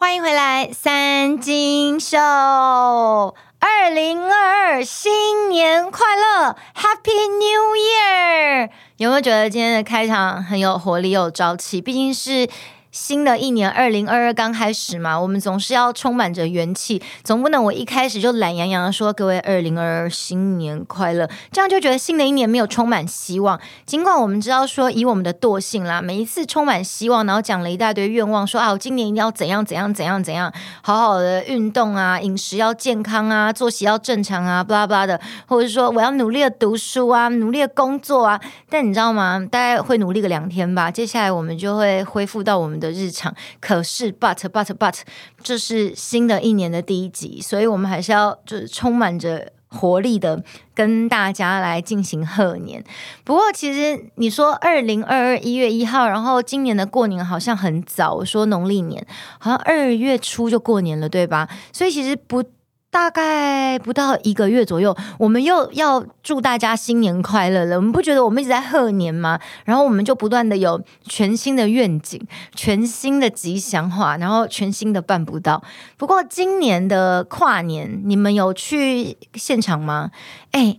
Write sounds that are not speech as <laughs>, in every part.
欢迎回来，三金秀，二零二二新年快乐，Happy New Year！有没有觉得今天的开场很有活力，有朝气？毕竟是。新的一年二零二二刚开始嘛，我们总是要充满着元气，总不能我一开始就懒洋洋的说各位二零二二新年快乐，这样就觉得新的一年没有充满希望。尽管我们知道说以我们的惰性啦，每一次充满希望，然后讲了一大堆愿望，说啊我今年一定要怎样怎样怎样怎样，好好的运动啊，饮食要健康啊，作息要正常啊，巴拉巴拉的，或者说我要努力的读书啊，努力的工作啊。但你知道吗？大概会努力个两天吧，接下来我们就会恢复到我们的日常，可是 but but but，这是新的一年的第一集，所以我们还是要就是充满着活力的跟大家来进行贺年。不过其实你说二零二二一月一号，然后今年的过年好像很早，我说农历年好像二月初就过年了，对吧？所以其实不。大概不到一个月左右，我们又要祝大家新年快乐了。我们不觉得我们一直在贺年吗？然后我们就不断的有全新的愿景、全新的吉祥话，然后全新的办不到。不过今年的跨年，你们有去现场吗？哎，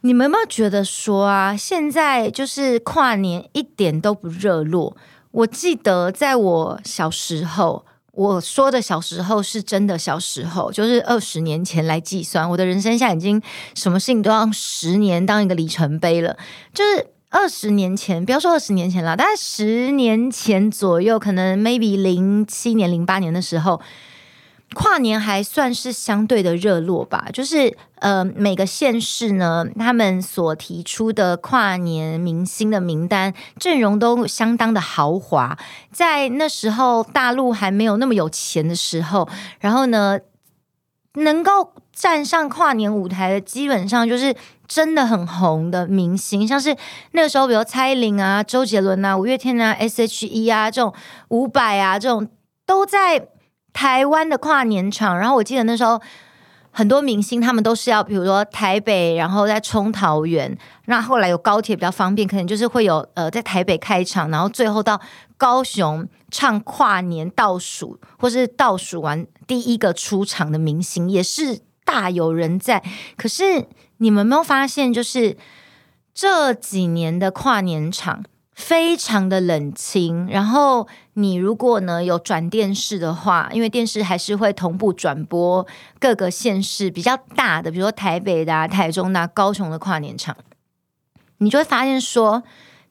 你们有没有觉得说啊，现在就是跨年一点都不热络？我记得在我小时候。我说的小时候是真的小时候，就是二十年前来计算，我的人生现在已经什么事情都要十年当一个里程碑了。就是二十年前，不要说二十年前了，大概十年前左右，可能 maybe 零七年、零八年的时候。跨年还算是相对的热络吧，就是呃每个县市呢，他们所提出的跨年明星的名单阵容都相当的豪华。在那时候大陆还没有那么有钱的时候，然后呢，能够站上跨年舞台的，基本上就是真的很红的明星，像是那个时候，比如蔡依林啊、周杰伦啊、五月天啊、S.H.E 啊这种伍佰啊这种都在。台湾的跨年场，然后我记得那时候很多明星他们都是要，比如说台北，然后再冲桃园。那后来有高铁比较方便，可能就是会有呃在台北开场，然后最后到高雄唱跨年倒数，或是倒数完第一个出场的明星也是大有人在。可是你们没有发现，就是这几年的跨年场，非常的冷清，然后你如果呢有转电视的话，因为电视还是会同步转播各个县市比较大的，比如说台北的、台中的、高雄的跨年场，你就会发现说，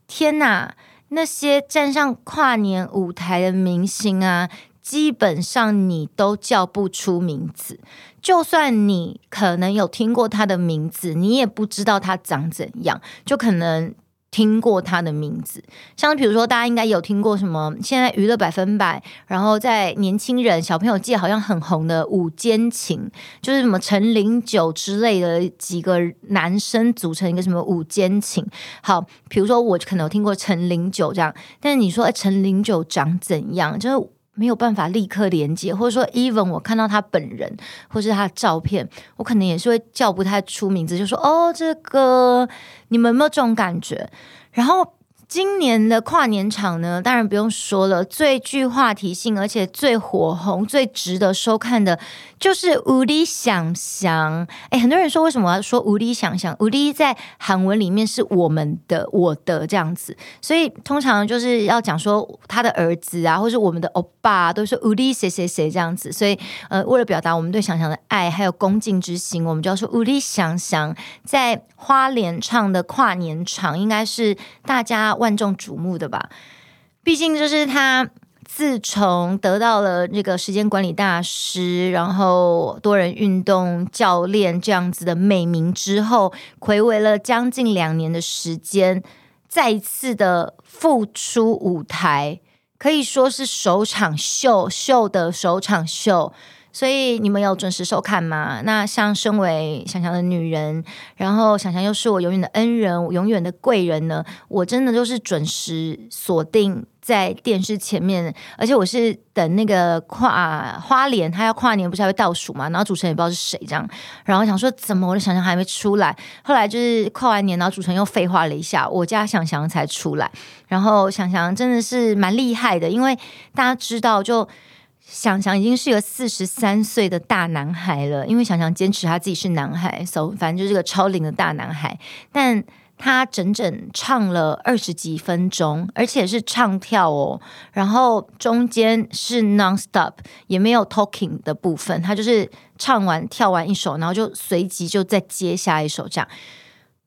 天哪，那些站上跨年舞台的明星啊，基本上你都叫不出名字，就算你可能有听过他的名字，你也不知道他长怎样，就可能。听过他的名字，像比如说，大家应该有听过什么？现在娱乐百分百，然后在年轻人、小朋友界好像很红的五坚情，就是什么陈零九之类的几个男生组成一个什么五坚情。好，比如说我可能有听过陈零九这样，但是你说陈零九长怎样？就是。没有办法立刻连接，或者说，even 我看到他本人，或是他的照片，我可能也是会叫不太出名字，就说哦，这个你们有没有这种感觉？然后。今年的跨年场呢，当然不用说了，最具话题性，而且最火红、最值得收看的，就是《无理想想》。哎，很多人说，为什么要说“无理想想”？“无理”在韩文里面是我们的、我的这样子，所以通常就是要讲说他的儿子啊，或是我们的欧巴，都是“无理谁谁谁”这样子。所以，呃，为了表达我们对想想的爱还有恭敬之心，我们就要说“无理想想”。在花莲唱的跨年场，应该是大家。万众瞩目的吧，毕竟就是他自从得到了这个时间管理大师，然后多人运动教练这样子的美名之后，回违了将近两年的时间，再一次的复出舞台，可以说是首场秀秀的首场秀。所以你们有准时收看吗？那像身为想想的女人，然后想想又是我永远的恩人，永远的贵人呢？我真的就是准时锁定在电视前面，而且我是等那个跨花莲，他要跨年不是还会倒数嘛？然后主持人也不知道是谁这样，然后想说怎么我的想想还没出来？后来就是跨完年，然后主持人又废话了一下，我家想想才出来。然后想想真的是蛮厉害的，因为大家知道就。想想已经是个四十三岁的大男孩了，因为想想坚持他自己是男孩，so 反正就是个超龄的大男孩。但他整整唱了二十几分钟，而且是唱跳哦，然后中间是 non-stop，也没有 talking 的部分，他就是唱完跳完一首，然后就随即就再接下一首这样。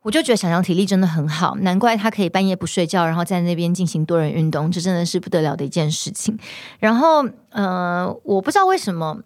我就觉得想想体力真的很好，难怪他可以半夜不睡觉，然后在那边进行多人运动，这真的是不得了的一件事情。然后，呃，我不知道为什么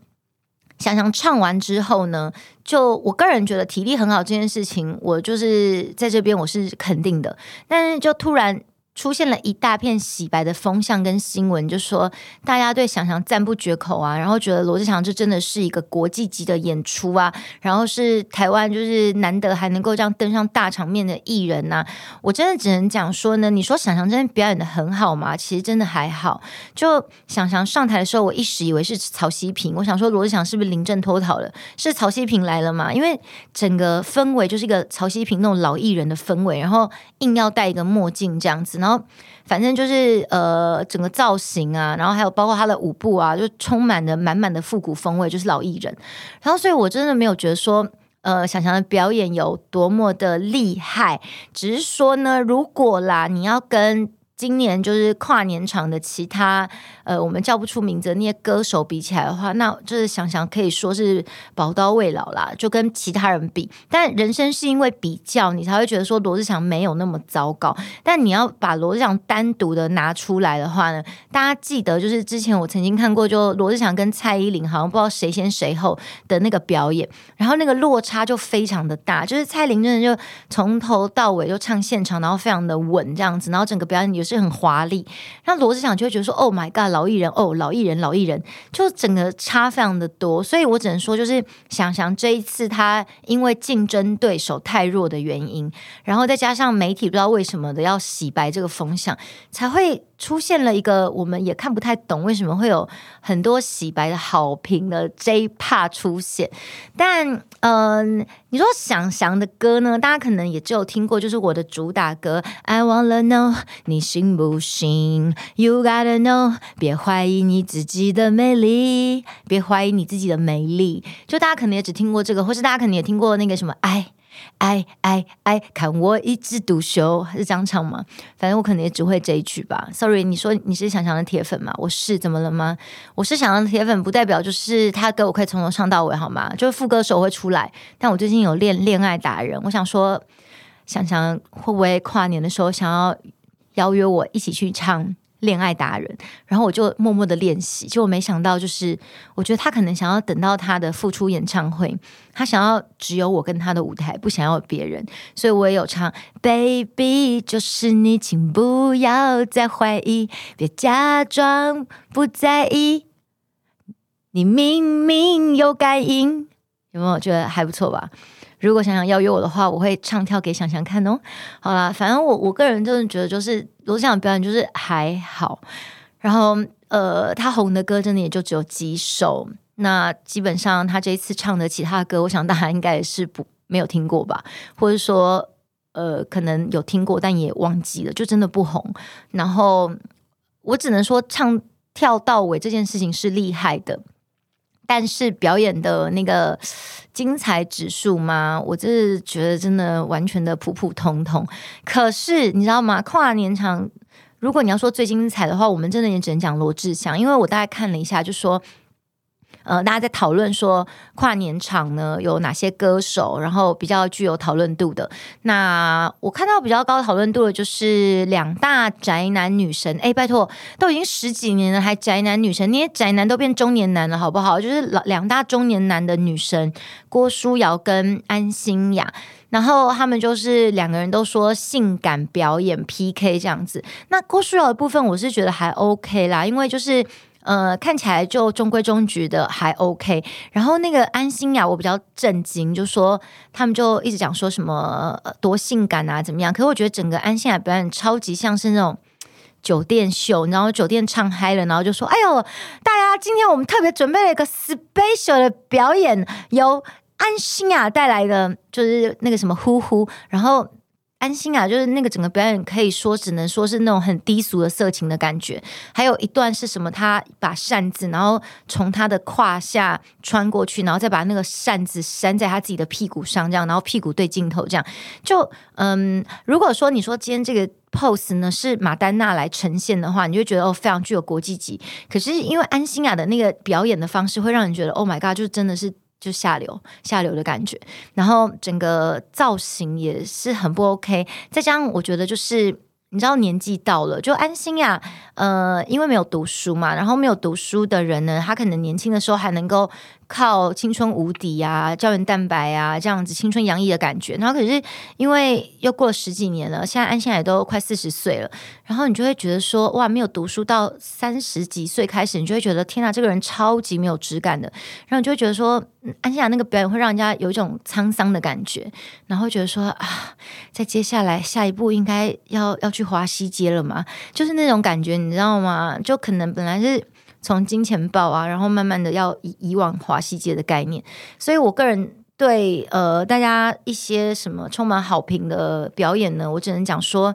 想想唱完之后呢，就我个人觉得体力很好这件事情，我就是在这边我是肯定的，但是就突然。出现了一大片洗白的风向跟新闻，就说大家对翔翔赞不绝口啊，然后觉得罗志祥这真的是一个国际级的演出啊，然后是台湾就是难得还能够这样登上大场面的艺人呐、我真的只能讲说呢，你说翔翔真的表演得很好吗？其实真的还好。就翔翔上台的时候，我一时以为是曹希平，我想说罗志祥是不是临阵脱逃了？是曹希平来了嘛？因为整个氛围就是一个曹希平那种老艺人的氛围，然后硬要戴一个墨镜这样子。然后，反正就是呃，整个造型啊，然后还有包括他的舞步啊，就充满了满满的复古风味，就是老艺人。然后，所以我真的没有觉得说，呃，想想的表演有多么的厉害，只是说呢，如果啦，你要跟。今年就是跨年场的其他呃，我们叫不出名字的那些歌手比起来的话，那就是想想可以说是宝刀未老啦，就跟其他人比。但人生是因为比较，你才会觉得说罗志祥没有那么糟糕。但你要把罗志祥单独的拿出来的话呢，大家记得就是之前我曾经看过，就罗志祥跟蔡依林好像不知道谁先谁后的那个表演，然后那个落差就非常的大，就是蔡依林真的就从头到尾就唱现场，然后非常的稳这样子，然后整个表演也是。就很华丽，那罗志祥就会觉得说：“Oh my god，老艺人哦，老艺人，老艺人，就整个差非常的多。”所以我只能说，就是想想这一次他因为竞争对手太弱的原因，然后再加上媒体不知道为什么的要洗白这个风向，才会。出现了一个我们也看不太懂为什么会有很多洗白的好评的 J p a 出现，但嗯、你说翔翔的歌呢？大家可能也只有听过，就是我的主打歌 I wanna know 你信不信？You gotta know 别怀疑你自己的美丽，别怀疑你自己的美丽。就大家可能也只听过这个，或是大家可能也听过那个什么爱。爱爱爱，看我一枝独秀，还是这样唱吗？反正我可能也只会这一句吧。Sorry，你说你是翔翔的铁粉吗？我是，怎么了吗？我是翔翔的铁粉，不代表就是他歌我可以从头唱到尾，好吗？就是副歌手会出来，但我最近有练恋爱达人，我想说，翔翔会不会跨年的时候想要邀约我一起去唱？恋爱达人，然后我就默默的练习，结果没想到，就是我觉得他可能想要等到他的复出演唱会，他想要只有我跟他的舞台，不想要别人，所以我也有唱，Baby 就是你，请不要再怀疑，别假装不在意，你明明有感应，有没有觉得还不错吧？如果想想邀约我的话，我会唱跳给想想看哦。好啦，反正我我个人真的觉得，就是罗志祥表演就是还好。然后呃，他红的歌真的也就只有几首。那基本上他这一次唱的其他歌，我想大家应该是不没有听过吧，或者说呃可能有听过，但也忘记了，就真的不红。然后我只能说，唱跳到尾这件事情是厉害的。但是表演的那个精彩指数吗，我就是觉得真的完全的普普通通。可是你知道吗？跨年场，如果你要说最精彩的话，我们真的也只能讲罗志祥，因为我大概看了一下，就说。呃，大家在讨论说跨年场呢有哪些歌手，然后比较具有讨论度的。那我看到比较高讨论度的就是两大宅男女神。哎，拜托，都已经十几年了，还宅男女神？那些宅男都变中年男了，好不好？就是老两大中年男的女神郭书瑶跟安心亚，然后他们就是两个人都说性感表演 PK 这样子。那郭书瑶的部分，我是觉得还 OK 啦，因为就是。呃，看起来就中规中矩的，还 OK。然后那个安心亚，我比较震惊，就说他们就一直讲说什么多性感啊，怎么样？可是我觉得整个安心亚表演超级像是那种酒店秀，然后酒店唱嗨了，然后就说：“哎呦，大家今天我们特别准备了一个 special 的表演，由安心亚带来的，就是那个什么呼呼。”然后。安心亚就是那个整个表演可以说只能说是那种很低俗的色情的感觉。还有一段是什么？他把扇子，然后从他的胯下穿过去，然后再把那个扇子扇在他自己的屁股上，这样，然后屁股对镜头，这样。就嗯，如果说你说今天这个 pose 呢是马丹娜来呈现的话，你就觉得哦非常具有国际级。可是因为安心亚的那个表演的方式，会让你觉得 Oh my God，就真的是。就下流下流的感觉，然后整个造型也是很不 OK，再加上我觉得就是。你知道年纪到了，就安心亚，呃，因为没有读书嘛，然后没有读书的人呢，他可能年轻的时候还能够靠青春无敌啊、胶原蛋白啊这样子青春洋溢的感觉，然后可是因为又过了十几年了，现在安心亚也都快四十岁了，然后你就会觉得说，哇，没有读书到三十几岁开始，你就会觉得天哪，这个人超级没有质感的，然后你就会觉得说，安心亚那个表演会让人家有一种沧桑的感觉，然后觉得说啊，在接下来下一步应该要要去。华西街了嘛？就是那种感觉，你知道吗？就可能本来是从金钱豹啊，然后慢慢的要以以往华西街的概念。所以我个人对呃大家一些什么充满好评的表演呢，我只能讲说。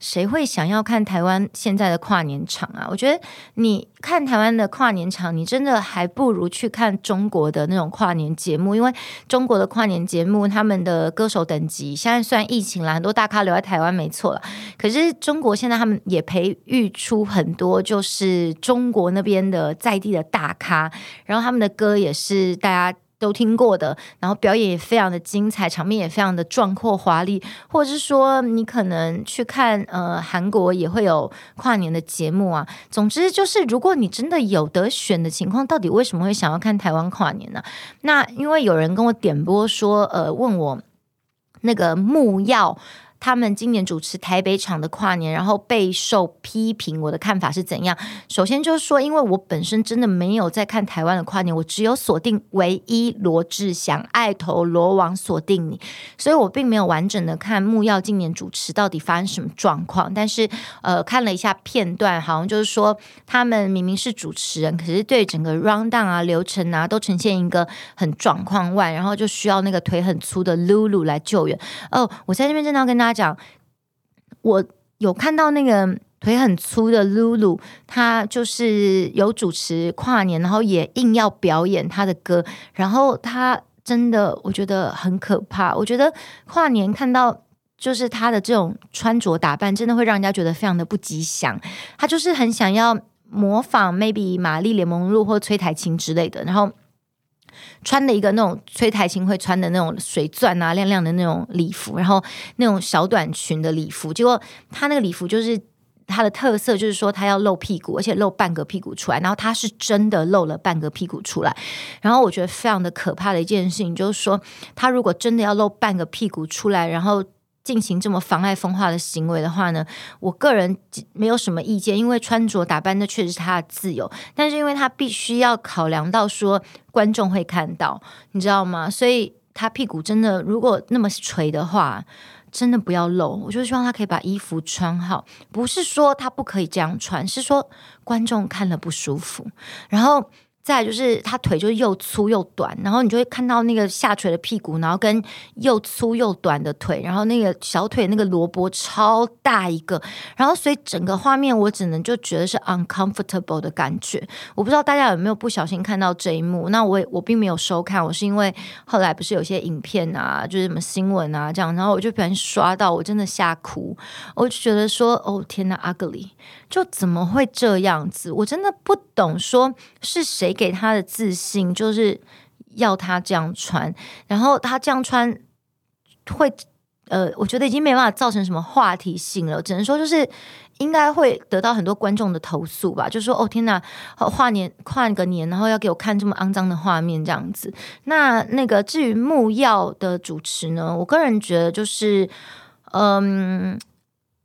谁会想要看台湾现在的跨年场啊？我觉得你看台湾的跨年场，你真的还不如去看中国的那种跨年节目，因为中国的跨年节目，他们的歌手等级现在虽然疫情了，很多大咖留在台湾没错了，可是中国现在他们也培育出很多就是中国那边的在地的大咖，然后他们的歌也是大家。都听过的，然后表演也非常的精彩，场面也非常的壮阔华丽，或者是说你可能去看呃韩国也会有跨年的节目啊。总之就是，如果你真的有得选的情况，到底为什么会想要看台湾跨年呢？那因为有人跟我点播说，呃，问我那个木曜。他们今年主持台北场的跨年，然后备受批评。我的看法是怎样？首先就是说，因为我本身真的没有在看台湾的跨年，我只有锁定唯一罗志祥爱投罗网锁定你，所以我并没有完整的看木曜今年主持到底发生什么状况。但是呃，看了一下片段，好像就是说他们明明是主持人，可是对整个 rundown 啊流程啊都呈现一个很状况外，然后就需要那个腿很粗的露露来救援。哦，我在这边真的要跟大家他讲，我有看到那个腿很粗的露露，她就是有主持跨年，然后也硬要表演她的歌，然后她真的我觉得很可怕。我觉得跨年看到就是她的这种穿着打扮，真的会让人家觉得非常的不吉祥。她就是很想要模仿 maybe 玛丽莲梦露或崔苔菁之类的，然后。穿了一个那种崔苔菁会穿的那种水钻啊，亮亮的那种礼服，然后那种小短裙的礼服，结果他那个礼服就是他的特色，就是说他要露屁股，而且露半个屁股出来，然后他是真的露了半个屁股出来，然后我觉得非常的可怕的一件事情，就是说他如果真的要露半个屁股出来，然后。进行这么妨碍风化的行为的话呢，我个人没有什么意见，因为穿着打扮那确实是他的自由，但是因为他必须要考量到说观众会看到，你知道吗？所以他屁股真的如果那么垂的话，真的不要露。我就希望他可以把衣服穿好，不是说他不可以这样穿，是说观众看了不舒服，然后。再就是他腿就是又粗又短，然后你就会看到那个下垂的屁股，然后跟又粗又短的腿，然后那个小腿那个萝卜超大一个，然后所以整个画面我只能就觉得是 uncomfortable 的感觉。我不知道大家有没有不小心看到这一幕？那我我并没有收看，我是因为后来不是有些影片啊，就是什么新闻啊这样，然后我就不小心刷到，我真的吓哭，我就觉得说哦天呐 ugly，就怎么会这样子？我真的不懂，说是谁。给他的自信就是要他这样穿，然后他这样穿会呃，我觉得已经没办法造成什么话题性了，只能说就是应该会得到很多观众的投诉吧，就说哦天哪，跨年跨个年，然后要给我看这么肮脏的画面这样子。那那个至于木曜的主持呢，我个人觉得就是嗯，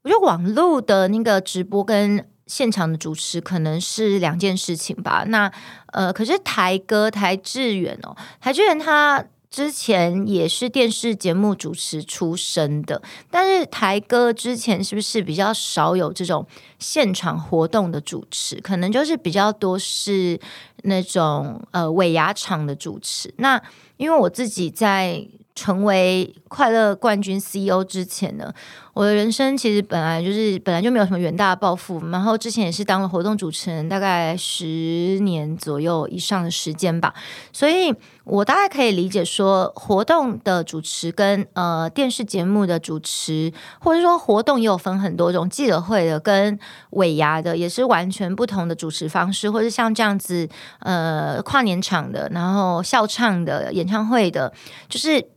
我觉得网络的那个直播跟。现场的主持可能是两件事情吧。那呃，可是台哥台志远哦，台志远他之前也是电视节目主持出身的，但是台哥之前是不是比较少有这种现场活动的主持？可能就是比较多是那种呃尾牙场的主持。那因为我自己在。成为快乐冠军 CEO 之前呢，我的人生其实本来就是本来就没有什么远大的抱负，然后之前也是当了活动主持人，大概十年左右以上的时间吧，所以我大概可以理解说，活动的主持跟呃电视节目的主持，或者说活动也有分很多种，记者会的跟尾牙的也是完全不同的主持方式，或者像这样子呃跨年场的，然后笑唱的演唱会的，就是。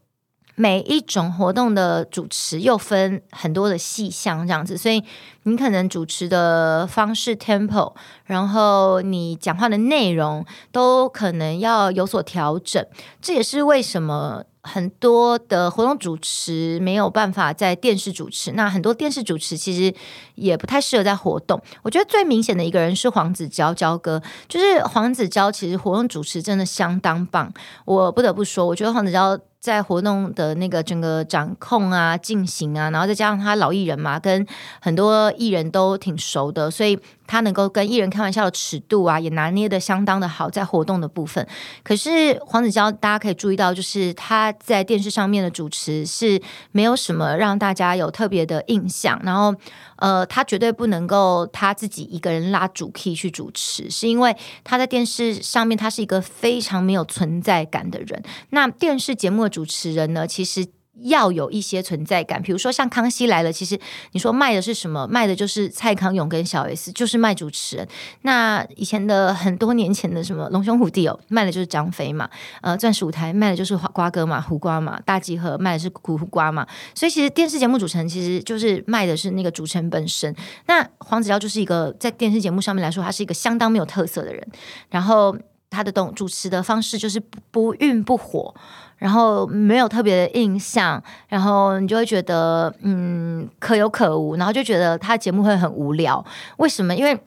每一种活动的主持又分很多的细项，这样子，所以你可能主持的方式 tempo，然后你讲话的内容都可能要有所调整。这也是为什么很多的活动主持没有办法在电视主持，那很多电视主持其实也不太适合在活动。我觉得最明显的一个人是黄子佼佼哥，就是黄子佼，其实活动主持真的相当棒。我不得不说，我觉得黄子佼。在活动的那个整个掌控啊、进行啊，然后再加上他老艺人嘛，跟很多艺人都挺熟的，所以。他能够跟艺人开玩笑的尺度啊，也拿捏得相当的好，在活动的部分。可是黄子佼，大家可以注意到，就是他在电视上面的主持是没有什么让大家有特别的印象。然后，呃，他绝对不能够他自己一个人拉主 key 去主持，是因为他在电视上面他是一个非常没有存在感的人。那电视节目的主持人呢，其实。要有一些存在感，比如说像《康熙来了》，其实你说卖的是什么？卖的就是蔡康永跟小 S，就是卖主持人。那以前的很多年前的什么《龙兄虎弟》哦，卖的就是张飞嘛。呃，钻石舞台卖的就是瓜哥嘛，胡瓜嘛。大集合卖的是苦瓜嘛。所以其实电视节目主持人其实就是卖的是那个主持人本身。那黄子佼就是一个在电视节目上面来说，他是一个相当没有特色的人。然后他的动主持的方式就是不不愠不火。然后没有特别的印象，然后你就会觉得嗯可有可无，然后就觉得他节目会很无聊。为什么？因为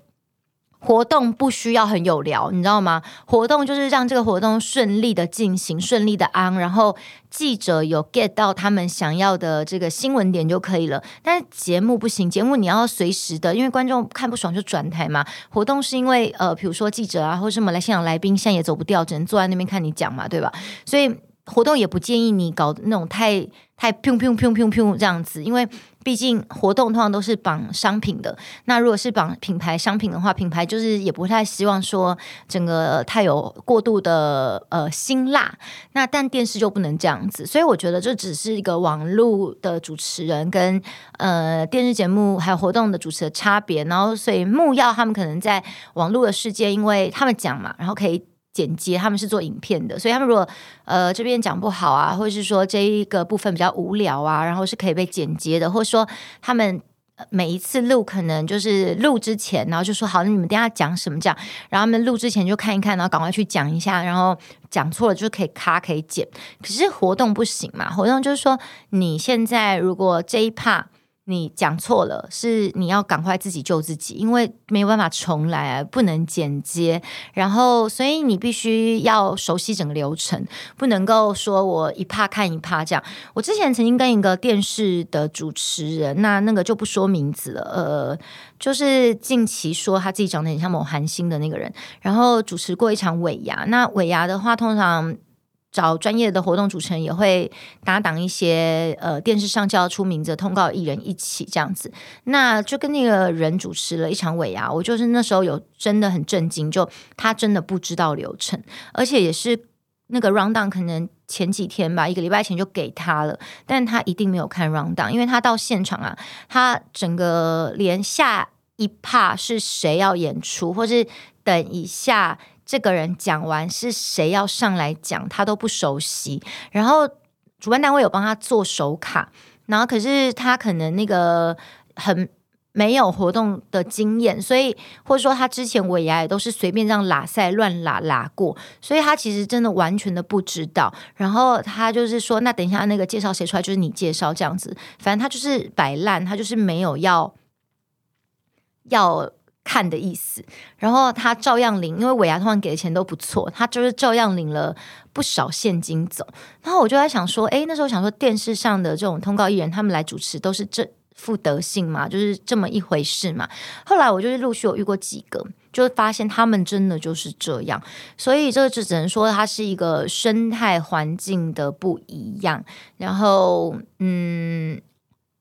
活动不需要很有聊，你知道吗？活动就是让这个活动顺利的进行，顺利的安，然后记者有 get 到他们想要的这个新闻点就可以了。但是节目不行，节目你要随时的，因为观众看不爽就转台嘛。活动是因为呃，比如说记者啊，或者什么来现场来宾，现在也走不掉，只能坐在那边看你讲嘛，对吧？所以。活动也不建议你搞那种太太砰砰砰砰砰这样子，因为毕竟活动通常都是绑商品的。那如果是绑品牌商品的话，品牌就是也不太希望说整个太有过度的呃辛辣。那但电视就不能这样子，所以我觉得这只是一个网络的主持人跟呃电视节目还有活动的主持的差别。然后所以木曜他们可能在网络的世界，因为他们讲嘛，然后可以。剪接，他们是做影片的，所以他们如果呃这边讲不好啊，或者是说这一个部分比较无聊啊，然后是可以被剪接的，或者说他们每一次录可能就是录之前，然后就说好，你们等下讲什么讲，然后他们录之前就看一看，然后赶快去讲一下，然后讲错了就可以卡可以剪。可是活动不行嘛，活动就是说你现在如果这一 part。你讲错了，是你要赶快自己救自己，因为没有办法重来，不能剪接，然后所以你必须要熟悉整个流程，不能够说我一趴看一趴这样。我之前曾经跟一个电视的主持人，那那个就不说名字了，呃，就是近期说他自己长得很像某韩星的那个人，然后主持过一场尾牙，那尾牙的话通常。找专业的活动主持人也会搭档一些呃电视上就要出名的通告艺人一起这样子，那就跟那个人主持了一场尾牙，我就是那时候有真的很震惊，就他真的不知道流程，而且也是那个 round down 可能前几天吧，一个礼拜前就给他了，但他一定没有看 round down，因为他到现场啊，他整个连下一趴是谁要演出，或是等一下。这个人讲完是谁要上来讲，他都不熟悉。然后主办单位有帮他做手卡，然后可是他可能那个很没有活动的经验，所以或者说他之前尾牙也都是随便这样拉赛乱拉拉过，所以他其实真的完全的不知道。然后他就是说，那等一下那个介绍谁出来，就是你介绍这样子。反正他就是摆烂，他就是没有要要。看的意思，然后他照样领，因为尾牙通常给的钱都不错，他就是照样领了不少现金走。然后我就在想说，诶，那时候想说电视上的这种通告艺人，他们来主持都是这副德性嘛，就是这么一回事嘛。后来我就是陆续有遇过几个，就发现他们真的就是这样。所以这个就只能说它是一个生态环境的不一样。然后，嗯。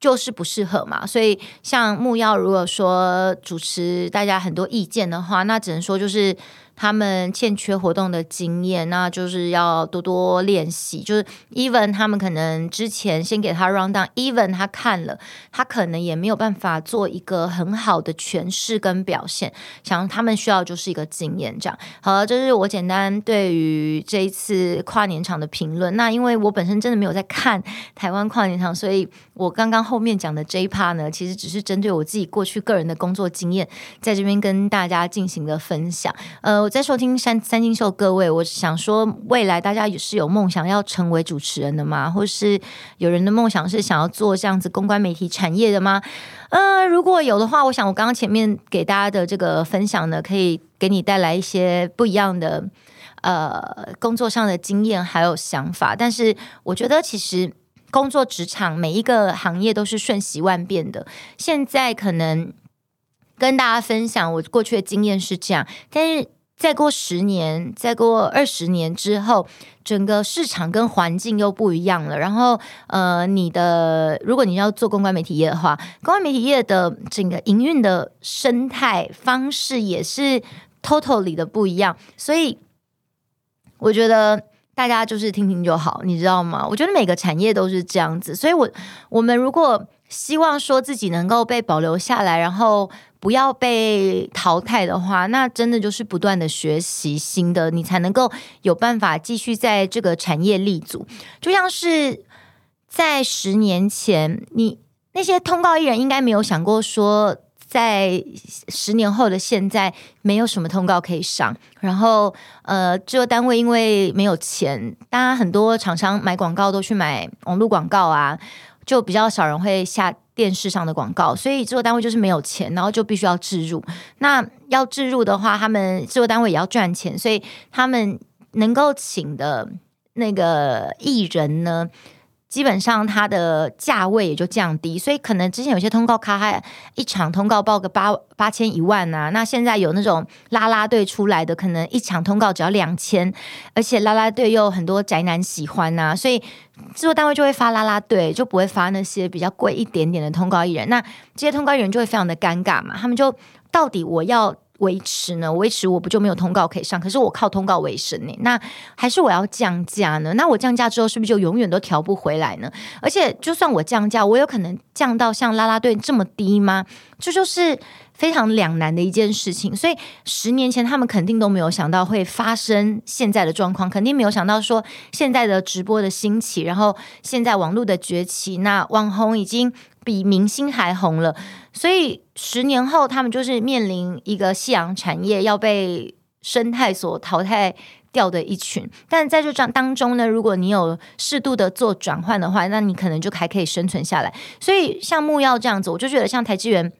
就是不适合嘛，所以像木曜如果说主持大家很多意见的话，那只能说就是。他们欠缺活动的经验，那就是要多多练习。就是 even 他们可能之前先给他 run down，even 他看了，他可能也没有办法做一个很好的诠释跟表现。想他们需要就是一个经验，这样。好了，这是我简单对于这一次跨年场的评论。那因为我本身真的没有在看台湾跨年场，所以我刚刚后面讲的这一 part 呢，其实只是针对我自己过去个人的工作经验，在这边跟大家进行的分享。呃。我在收听三三金秀，各位，我想说，未来大家也是有梦想要成为主持人的吗？或是有人的梦想是想要做这样子公关媒体产业的吗？呃，如果有的话，我想我刚刚前面给大家的这个分享呢，可以给你带来一些不一样的呃工作上的经验还有想法。但是我觉得，其实工作职场每一个行业都是瞬息万变的。现在可能跟大家分享我过去的经验是这样，但是。再过十年，再过二十年之后，整个市场跟环境又不一样了。然后，呃，你的如果你要做公关媒体业的话，公关媒体业的整个营运的生态方式也是 totally 的不一样。所以，我觉得大家就是听听就好，你知道吗？我觉得每个产业都是这样子。所以我我们如果希望说自己能够被保留下来，然后。不要被淘汰的话，那真的就是不断的学习新的，你才能够有办法继续在这个产业立足。就像是在十年前，你那些通告艺人应该没有想过说，在十年后的现在，没有什么通告可以上。然后，呃，制作单位因为没有钱，当然很多厂商买广告都去买网络广告啊，就比较少人会下。电视上的广告，所以制作单位就是没有钱，然后就必须要置入。那要置入的话，他们制作单位也要赚钱，所以他们能够请的那个艺人呢，基本上它的价位也就降低，所以可能之前有些通告咖还一场通告报个八八千一万啊，那现在有那种啦啦队出来的，可能一场通告只要两千，而且啦啦队又很多宅男喜欢呐、啊，所以制作单位就会发啦啦队，就不会发那些比较贵一点点的通告艺人，那这些通告艺人就会非常的尴尬嘛，他们就到底我要。维持呢？维持我不就没有通告可以上？可是我靠通告为生呢？那还是我要降价呢？那我降价之后是不是就永远都调不回来呢？而且就算我降价，我有可能降到像啦啦队这么低吗？这就是非常两难的一件事情。所以十年前他们肯定都没有想到会发生现在的状况，肯定没有想到说现在的直播的兴起，然后现在网络的崛起，那网红已经。比明星还红了，所以十年后他们就是面临一个夕阳产业要被生态所淘汰掉的一群。但在这张当中呢，如果你有适度的做转换的话，那你可能就还可以生存下来。所以像木曜这样子，我就觉得像台积源。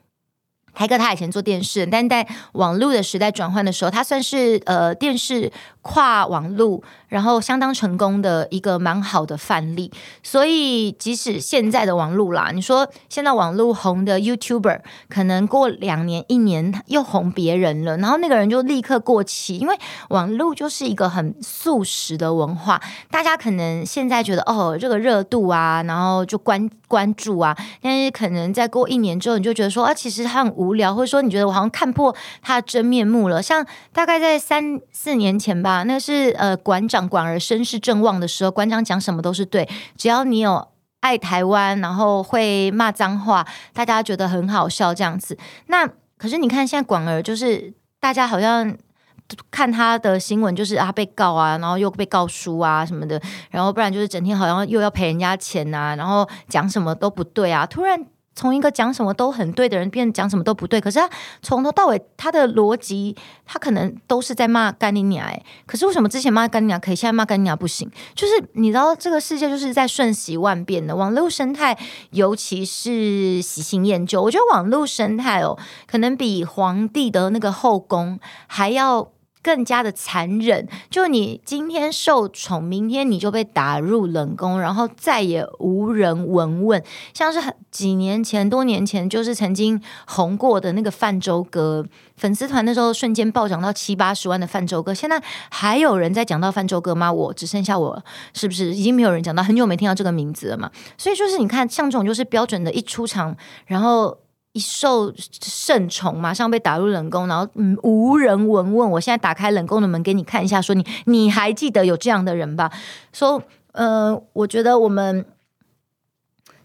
台哥他以前做电视，但在网络的时代转换的时候，他算是呃电视跨网络，然后相当成功的一个蛮好的范例。所以即使现在的网络啦，你说现在网络红的 YouTuber，可能过两年一年又红别人了，然后那个人就立刻过期，因为网络就是一个很速食的文化，大家可能现在觉得哦这个热度啊，然后就关关注啊，但是可能再过一年之后，你就觉得说啊，其实他很。无聊，或者说你觉得我好像看破他的真面目了。像大概在三四年前吧，啊那是呃馆长馆儿声势正旺的时候，馆长讲什么都是对，只要你有爱台湾，然后会骂脏话，大家觉得很好笑这样子。那可是你看现在馆儿，就是大家好像看他的新闻，就是啊被告啊，然后又被告输啊什么的，然后不然就是整天好像又要赔人家钱啊，然后讲什么都不对啊，突然。从一个讲什么都很对的人，变讲什么都不对。可是他从头到尾，他的逻辑，他可能都是在骂干你娘。哎，可是为什么之前骂干你娘可以，现在骂干你娘不行？就是你知道，这个世界就是在瞬息万变的。网络生态，尤其是喜新厌旧，我觉得网络生态哦，可能比皇帝的那个后宫还要更加的残忍，就你今天受宠，明天你就被打入冷宫，然后再也无人闻问。像是很几年前、多年前，就是曾经红过的那个泛舟哥粉丝团，那时候瞬间暴涨到七八十万的泛舟哥，现在还有人在讲到泛舟哥吗？我只剩下我，是不是已经没有人讲到？很久没听到这个名字了嘛？所以就是你看，像这种就是标准的一出场，然后。一受圣宠，马上被打入冷宫，然后嗯，无人闻问。我现在打开冷宫的门给你看一下，说你你还记得有这样的人吧？说，嗯，我觉得我们。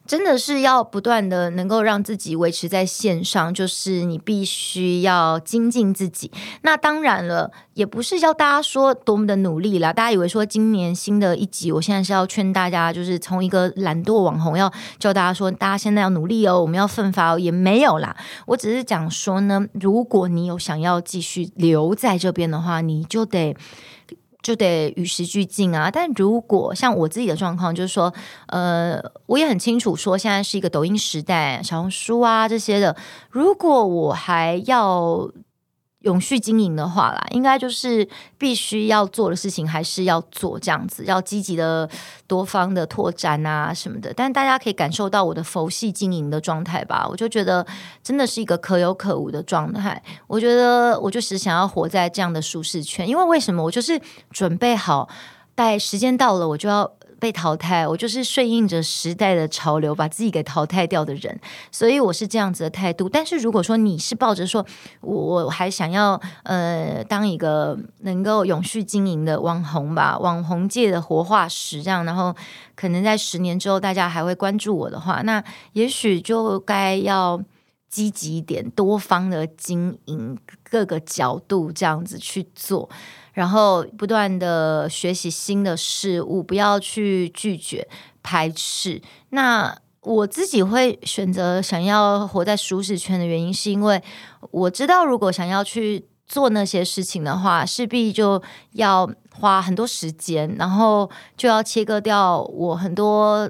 真的是要不断的能够让自己维持在线上，就是你必须要精进自己。那当然了，也不是要大家说多么的努力啦。大家以为说今年新的一集，我现在是要劝大家，就是从一个懒惰网红要教大家说，大家现在要努力哦，我们要奋发哦，也没有啦。我只是讲说呢，如果你有想要继续留在这边的话，你就得。就得与时俱进啊！但如果像我自己的状况，就是说，呃，我也很清楚说，现在是一个抖音时代，小红书啊这些的，如果我还要。永续经营的话啦，应该就是必须要做的事情还是要做这样子，要积极的多方的拓展啊什么的。但大家可以感受到我的佛系经营的状态吧，我就觉得真的是一个可有可无的状态。我觉得我就是想要活在这样的舒适圈，因为为什么？我就是准备好，待时间到了，我就要。被淘汰，我就是顺应着时代的潮流，把自己给淘汰掉的人，所以我是这样子的态度。但是如果说你是抱着说，我还想要呃当一个能够永续经营的网红吧，网红界的活化石这样，然后可能在十年之后大家还会关注我的话，那也许就该要积极一点，多方的经营各个角度这样子去做。然后不断的学习新的事物，不要去拒绝排斥。那我自己会选择想要活在舒适圈的原因，是因为我知道，如果想要去做那些事情的话，势必就要花很多时间，然后就要切割掉我很多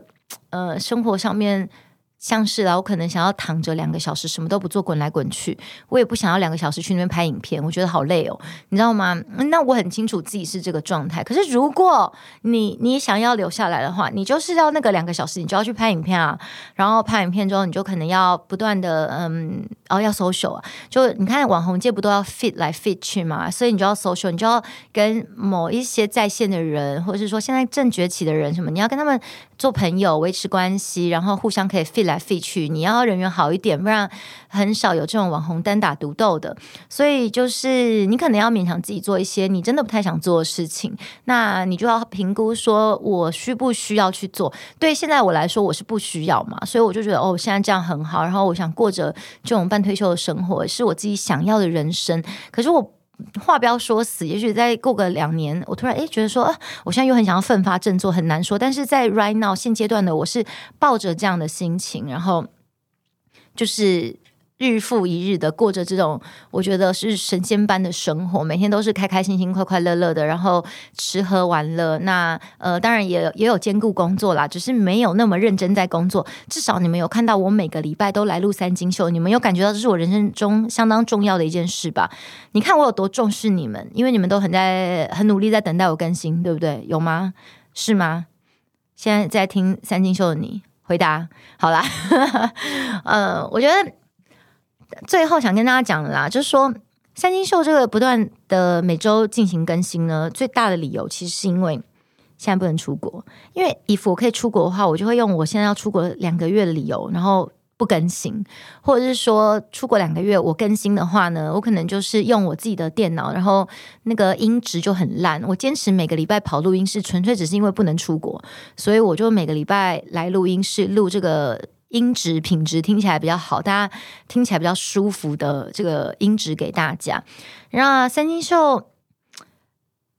呃生活上面。像是啦，我可能想要躺着两个小时，什么都不做，滚来滚去。我也不想要两个小时去那边拍影片，我觉得好累哦，你知道吗？那我很清楚自己是这个状态。可是如果你你想要留下来的话，你就是要那个两个小时，你就要去拍影片啊。然后拍影片之后，你就可能要不断的嗯，哦要 social 啊。就你看网红界不都要 fit 来 fit 去嘛？所以你就要 social，你就要跟某一些在线的人，或者是说现在正崛起的人什么，你要跟他们做朋友，维持关系，然后互相可以 fit 来。飞去，你要人缘好一点，不然很少有这种网红单打独斗的。所以就是你可能要勉强自己做一些你真的不太想做的事情，那你就要评估说我需不需要去做。对现在我来说，我是不需要嘛，所以我就觉得哦，现在这样很好。然后我想过着这种半退休的生活，是我自己想要的人生。可是我话不要说死，也许再过个两年，我突然诶觉得说，啊，我现在又很想要奋发振作，很难说。但是在 right now 现阶段的我是抱着这样的心情，然后就是。日复一日的过着这种，我觉得是神仙般的生活，每天都是开开心心、快快乐乐的，然后吃喝玩乐。那呃，当然也也有兼顾工作啦，只是没有那么认真在工作。至少你们有看到我每个礼拜都来录三金秀，你们有感觉到这是我人生中相当重要的一件事吧？你看我有多重视你们，因为你们都很在很努力在等待我更新，对不对？有吗？是吗？现在在听三金秀的你回答好啦。<laughs> 呃，我觉得。最后想跟大家讲的啦，就是说三金秀这个不断的每周进行更新呢，最大的理由其实是因为现在不能出国。因为 if 我可以出国的话，我就会用我现在要出国两个月的理由，然后不更新，或者是说出国两个月我更新的话呢，我可能就是用我自己的电脑，然后那个音质就很烂。我坚持每个礼拜跑录音室，纯粹只是因为不能出国，所以我就每个礼拜来录音室录这个。音质品质听起来比较好，大家听起来比较舒服的这个音质给大家。然后三金秀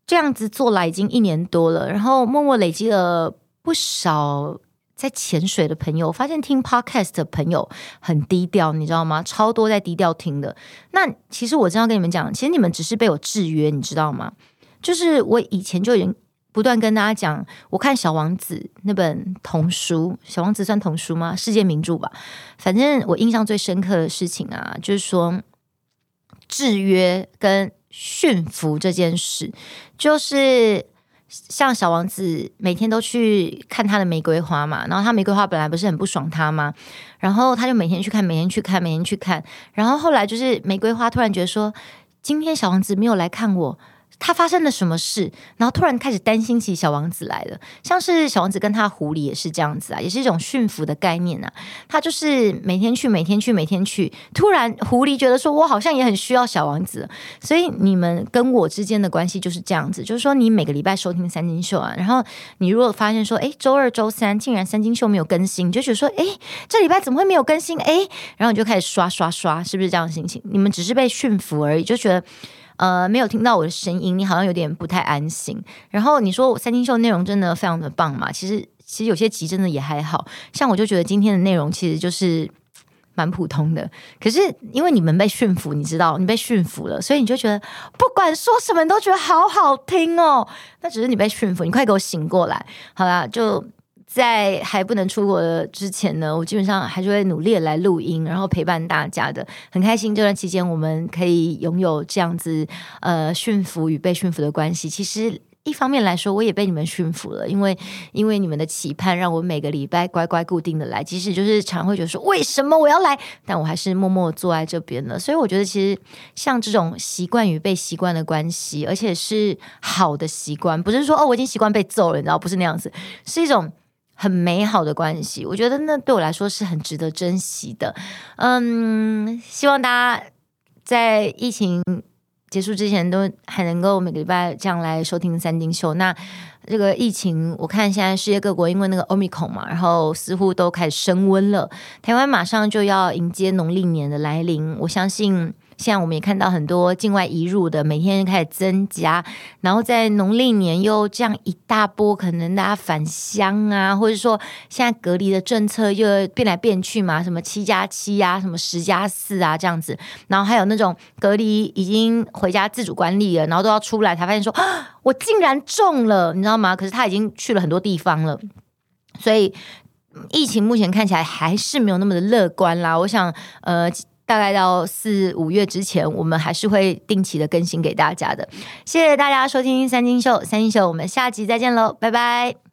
这样子做来已经一年多了，然后默默累积了不少在潜水的朋友。发现听 <laughs> Podcast 的朋友很低调，你知道吗？超多在低调听的。那其实我真要跟你们讲，其实你们只是被我制约，你知道吗？就是我以前就已经。不断跟大家讲，我看《小王子》那本童书，《小王子》算童书吗？世界名著吧。反正我印象最深刻的事情啊，就是说制约跟驯服这件事，就是像小王子每天都去看他的玫瑰花嘛，然后他玫瑰花本来不是很不爽他吗？然后他就每天去看，每天去看，每天去看，然后后来就是玫瑰花突然觉得说，今天小王子没有来看我。他发生了什么事？然后突然开始担心起小王子来了，像是小王子跟他狐狸也是这样子啊，也是一种驯服的概念啊。他就是每天去，每天去，每天去。突然狐狸觉得说，我好像也很需要小王子，所以你们跟我之间的关系就是这样子。就是说，你每个礼拜收听三金秀啊，然后你如果发现说，哎，周二、周三竟然三金秀没有更新，你就觉得说，哎，这礼拜怎么会没有更新？哎，然后你就开始刷刷刷，是不是这样的心情？你们只是被驯服而已，就觉得。呃，没有听到我的声音，你好像有点不太安心。然后你说我三金秀内容真的非常的棒嘛？其实其实有些集真的也还好，像我就觉得今天的内容其实就是蛮普通的。可是因为你们被驯服，你知道你被驯服了，所以你就觉得不管说什么你都觉得好好听哦。那只是你被驯服，你快给我醒过来，好啦，就。在还不能出国之前呢，我基本上还是会努力来录音，然后陪伴大家的，很开心。这段期间我们可以拥有这样子呃驯服与被驯服的关系。其实一方面来说，我也被你们驯服了，因为因为你们的期盼，让我每个礼拜乖乖固定的来。即使就是常会觉得说为什么我要来，但我还是默默坐在这边了。所以我觉得其实像这种习惯与被习惯的关系，而且是好的习惯，不是说哦我已经习惯被揍了，你知道，不是那样子，是一种。很美好的关系，我觉得那对我来说是很值得珍惜的。嗯，希望大家在疫情结束之前都还能够每个礼拜这样来收听三金秀。那这个疫情，我看现在世界各国因为那个欧米孔嘛，然后似乎都开始升温了。台湾马上就要迎接农历年的来临，我相信。现在我们也看到很多境外移入的，每天开始增加，然后在农历年又这样一大波，可能大家返乡啊，或者说现在隔离的政策又变来变去嘛，什么七加七啊，什么十加四啊这样子，然后还有那种隔离已经回家自主管理了，然后都要出来才发现说，<gasps> 我竟然中了，你知道吗？可是他已经去了很多地方了，所以疫情目前看起来还是没有那么的乐观啦。我想，呃。大概到四五月之前，我们还是会定期的更新给大家的。谢谢大家收听三金秀，三金秀，我们下集再见喽，拜拜。